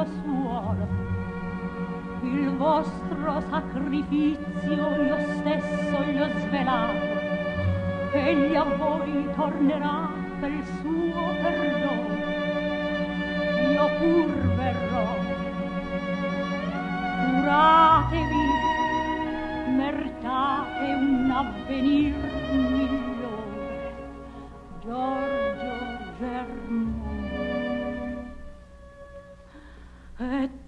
Strano suolo, il vostro sacrificio io stesso gli ho svelato, egli a voi tornerà per suo perdono io pur verrò. Curatevi, mertate un avvenir migliore. Giorgio Germone. What.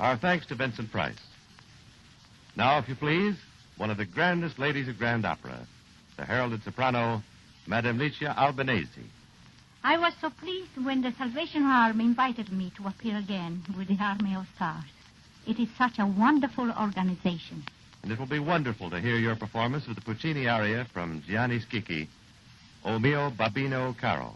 Our thanks to Vincent Price. Now, if you please, one of the grandest ladies of Grand Opera, the heralded soprano, Madame Licia Albanese. I was so pleased when the Salvation Army invited me to appear again with the Army of Stars. It is such a wonderful organization. And it will be wonderful to hear your performance of the Puccini aria from Gianni Schicchi, O mio Babino Caro.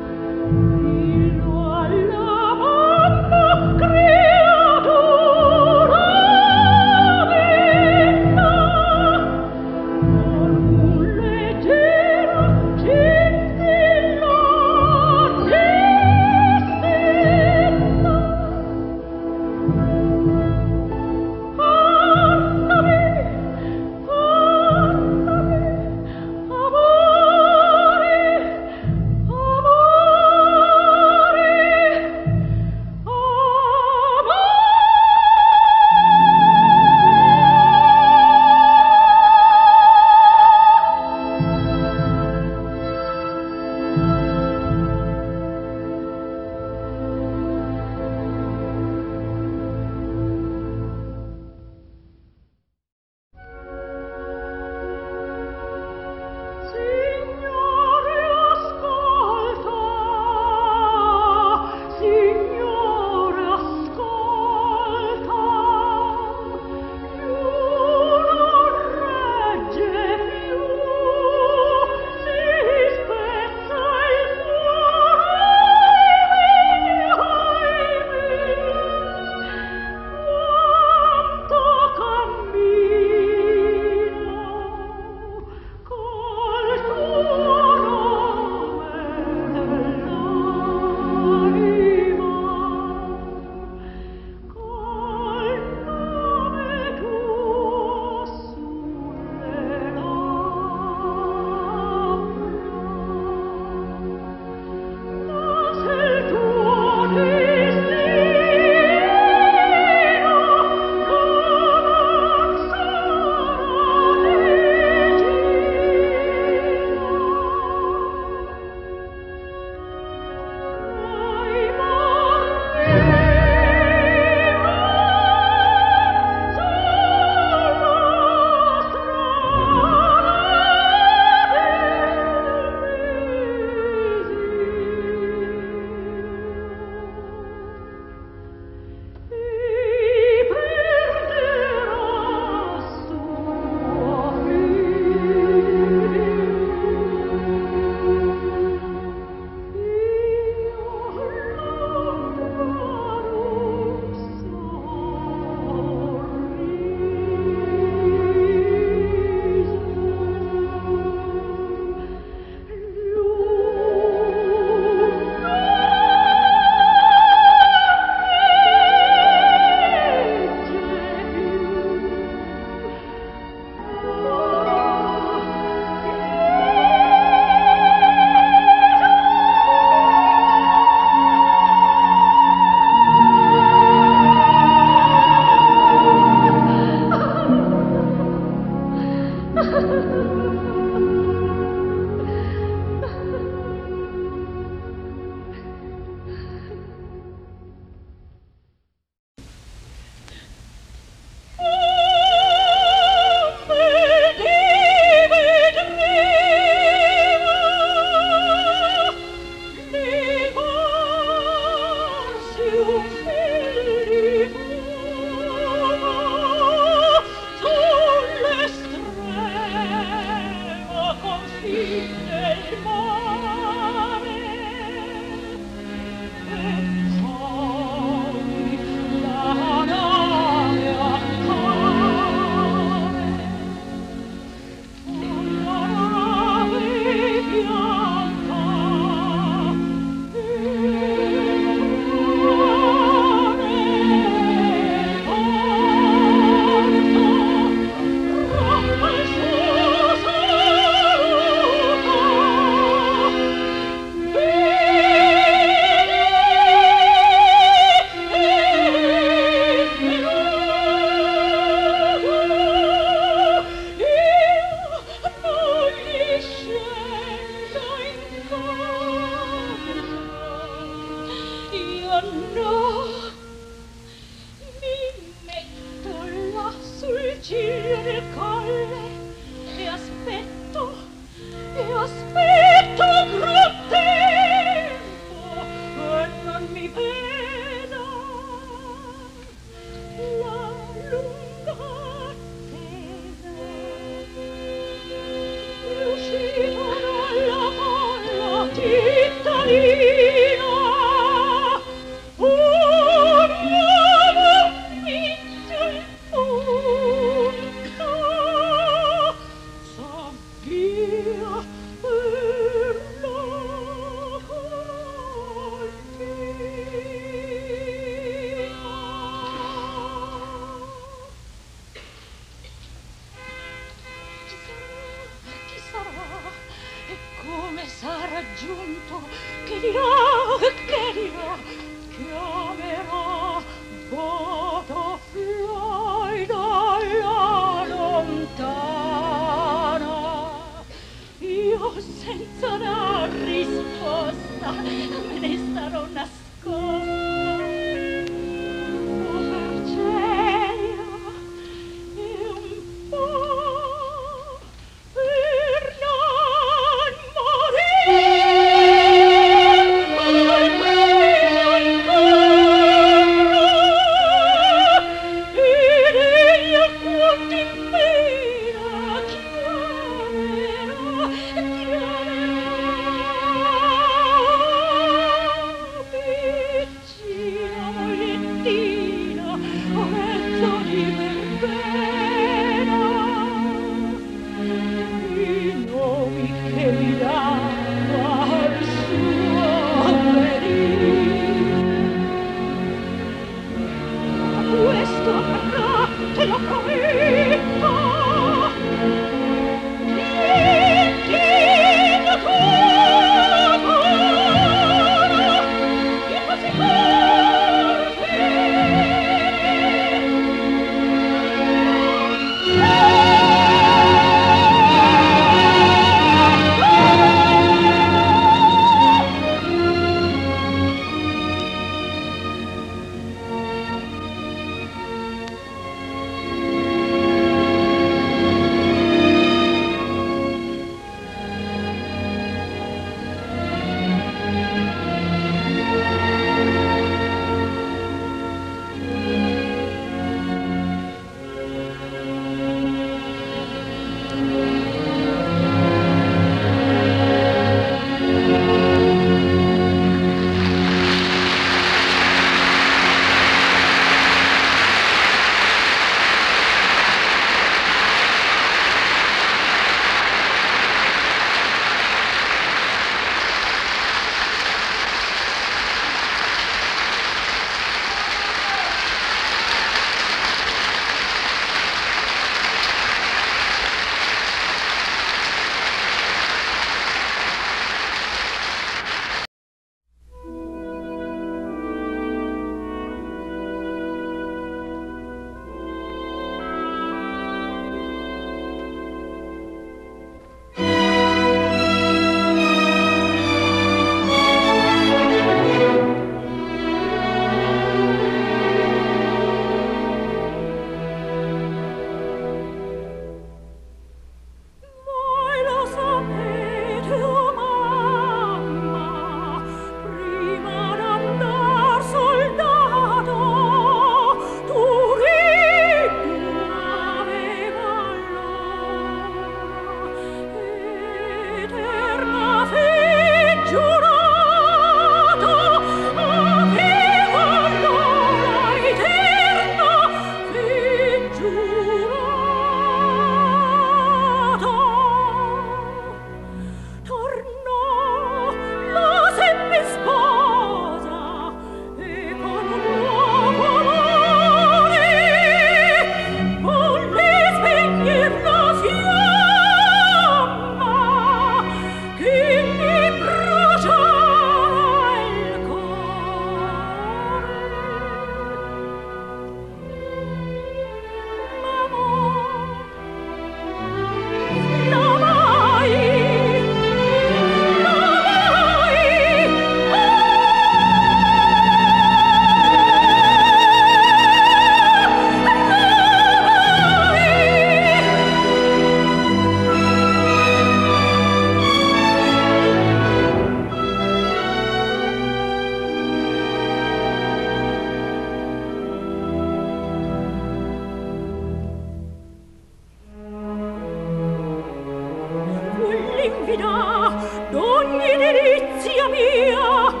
delizia mia